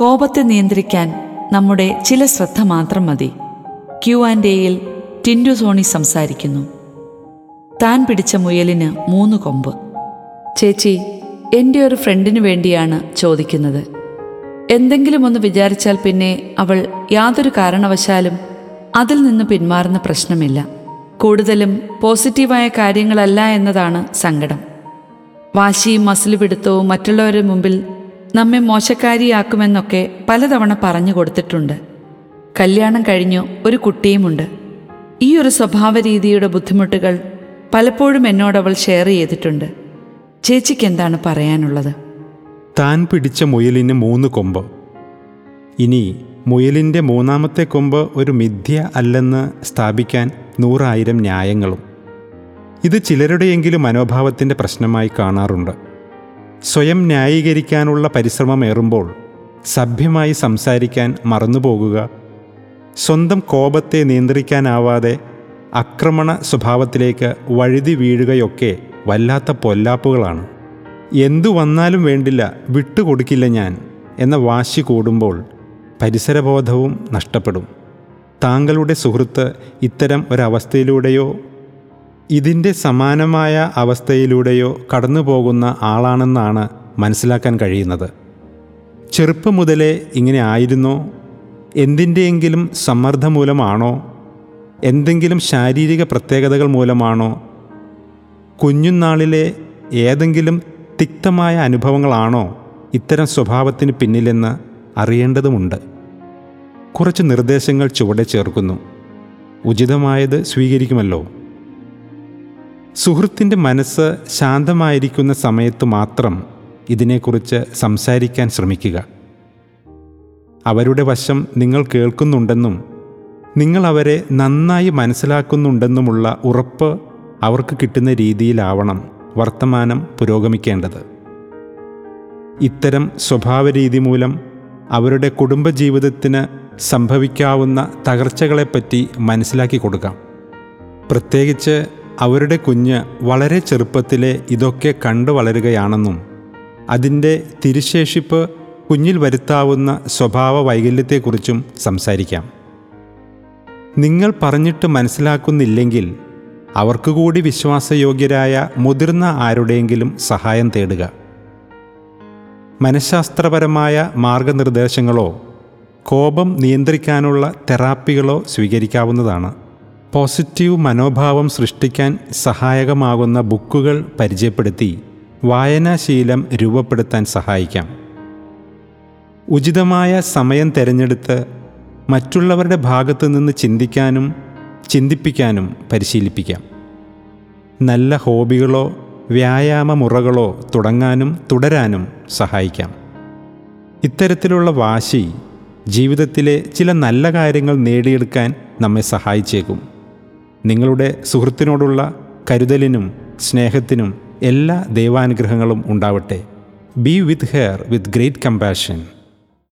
കോപത്തെ നിയന്ത്രിക്കാൻ നമ്മുടെ ചില ശ്രദ്ധ മാത്രം മതി. ക്യു ആൻഡ് എയിൽ ടിൻഡു സോണി സംസാരിക്കുന്നു. താൻ പിടിച്ച മുയലിന് മൂന്ന് കൊമ്പ്. ചേച്ചി എന്റെ ഒരു ഫ്രണ്ടിന് വേണ്ടിയാണ് ചോദിക്കുന്നത്. എന്തെങ്കിലും ഒന്ന് വിചാരിച്ചാൽ പിന്നെ അവൾ യാതൊരു കാരണവശാലും അതിൽ നിന്ന് പിന്മാറുന്ന പ്രശ്നമില്ല. കൂടുതലും പോസിറ്റീവായ കാര്യങ്ങളല്ല എന്നതാണ് സങ്കടം. വാശിയും മസിലുപിടുത്തവും മറ്റുള്ളവരുടെ മുമ്പിൽ നമ്മെ മോശക്കാരിയാക്കുമെന്നൊക്കെ പലതവണ പറഞ്ഞു കൊടുത്തിട്ടുണ്ട്. കല്യാണം കഴിഞ്ഞു ഒരു കുട്ടിയുമുണ്ട്. ഈ ഒരു സ്വഭാവ രീതിയുടെ ബുദ്ധിമുട്ടുകൾ പലപ്പോഴും എന്നോടവൾ ഷെയർ ചെയ്തിട്ടുണ്ട്. ചേച്ചിക്ക് എന്താണ് പറയാനുള്ളത്? താൻ പിടിച്ച മുയലിന് മൂന്ന് കൊമ്പ്. ഇനി മുയലിന്റെ മൂന്നാമത്തെ കൊമ്പ് ഒരു മിഥ്യ അല്ലെന്ന് സ്ഥാപിക്കാൻ നൂറായിരം ന്യായങ്ങളും. ഇത് ചിലരുടെയെങ്കിലും മനോഭാവത്തിന്റെ പ്രശ്നമായി കാണാറുണ്ട്. സ്വയം ന്യായീകരിക്കാനുള്ള പരിശ്രമമേറുമ്പോൾ സഭ്യമായി സംസാരിക്കാൻ മറന്നുപോകുക സ്വന്തം കോപത്തെ നിയന്ത്രിക്കാനാവാതെ ആക്രമണ സ്വഭാവത്തിലേക്ക് വഴുതി വീഴുകയൊക്കെ വല്ലാത്ത പൊല്ലാപ്പുകളാണ്. എന്തു വന്നാലും വേണ്ടില്ല വിട്ടുകൊടുക്കില്ല ഞാൻ എന്ന വാശി കൂടുമ്പോൾ പരിസരബോധവും നഷ്ടപ്പെടും. താങ്കളുടെ സുഹൃത്ത് ഇത്തരം ഒരവസ്ഥയിലൂടെയോ ഇതിന്റെ സമാനമായ അവസ്ഥയിലൂടെയോ കടന്നു പോകുന്ന ആളാണെന്നാണ് മനസ്സിലാക്കാൻ കഴിയുന്നത്. ചെറുപ്പം മുതലേ ഇങ്ങനെ ആയിരുന്നോ? എന്തിന്റെയെങ്കിലും സമ്മർദ്ദം മൂലമാണോ? എന്തെങ്കിലും ശാരീരിക പ്രത്യേകതകൾ മൂലമാണോ? കുഞ്ഞുനാളിലെ ഏതെങ്കിലും തിക്തമായ അനുഭവങ്ങളാണോ ഇത്തരം സ്വഭാവത്തിന് പിന്നിലെന്ന് അറിയേണ്ടതുമുണ്ട്. കുറച്ച് നിർദ്ദേശങ്ങൾ ചുവടെ ചേർക്കുന്നു. ഉചിതമായത് സ്വീകരിക്കുമല്ലോ. സുഹൃത്തിന്റെ മനസ്സ് ശാന്തമായിരിക്കുന്ന സമയത്ത് മാത്രം ഇതിനെക്കുറിച്ച് സംസാരിക്കാൻ ശ്രമിക്കുക. അവരുടെ വശം നിങ്ങൾ കേൾക്കുന്നുണ്ടെന്നും നിങ്ങൾ അവരെ നന്നായി മനസ്സിലാക്കുന്നുണ്ടെന്നുമുള്ള ഉറപ്പ് അവർക്ക് കിട്ടുന്ന രീതിയിലാവണം വർത്തമാനം പുരോഗമിക്കേണ്ടത്. ഇത്തരം സ്വഭാവരീതി മൂലം അവരുടെ കുടുംബജീവിതത്തിന് സംഭവിക്കാവുന്ന തകർച്ചകളെപ്പറ്റി മനസ്സിലാക്കി കൊടുക്കാം. പ്രത്യേകിച്ച് അവരുടെ കുഞ്ഞ് വളരെ ചെറുപ്പത്തിലെ ഇതൊക്കെ കണ്ടു വളരുകയാണെന്നും അതിന്റെ തിരുശേഷിപ്പ് കുഞ്ഞിൽ വരുത്താവുന്ന സ്വഭാവ വൈകല്യത്തെക്കുറിച്ചും സംസാരിക്കാം. നിങ്ങൾ പറഞ്ഞിട്ട് മനസ്സിലാക്കുന്നില്ലെങ്കിൽ അവർക്ക് കൂടി വിശ്വാസയോഗ്യരായ മുതിർന്ന ആരുടെയെങ്കിലും സഹായം തേടുക. മനഃശാസ്ത്രപരമായ മാർഗനിർദ്ദേശങ്ങളോ കോപം നിയന്ത്രിക്കാനുള്ള തെറാപ്പികളോ സ്വീകരിക്കാവുന്നതാണ്. പോസിറ്റീവ് മനോഭാവം സൃഷ്ടിക്കാൻ സഹായകമാകുന്ന ബുക്കുകൾ പരിചയപ്പെടുത്തി വായനാശീലം രൂപപ്പെടുത്താൻ സഹായിക്കാം. ഉചിതമായ സമയം തിരഞ്ഞെടുത്ത് മറ്റുള്ളവരുടെ ഭാഗത്തു നിന്ന് ചിന്തിക്കാനും ചിന്തിപ്പിക്കാനും പരിശീലിപ്പിക്കാം. നല്ല ഹോബികളോ വ്യായാമ മുറകളോ തുടങ്ങാനും തുടരാനും സഹായിക്കാം. ഇത്തരത്തിലുള്ള വാശി ജീവിതത്തിലെ ചില നല്ല കാര്യങ്ങൾ നേടിയെടുക്കാൻ നമ്മെ സഹായിച്ചേക്കും. നിങ്ങളുടെ സുഹൃത്തിനോടുള്ള കരുതലിനും സ്നേഹത്തിനും എല്ലാ ദൈവാനുഗ്രഹങ്ങളും ഉണ്ടാവട്ടെ. Be with her with great compassion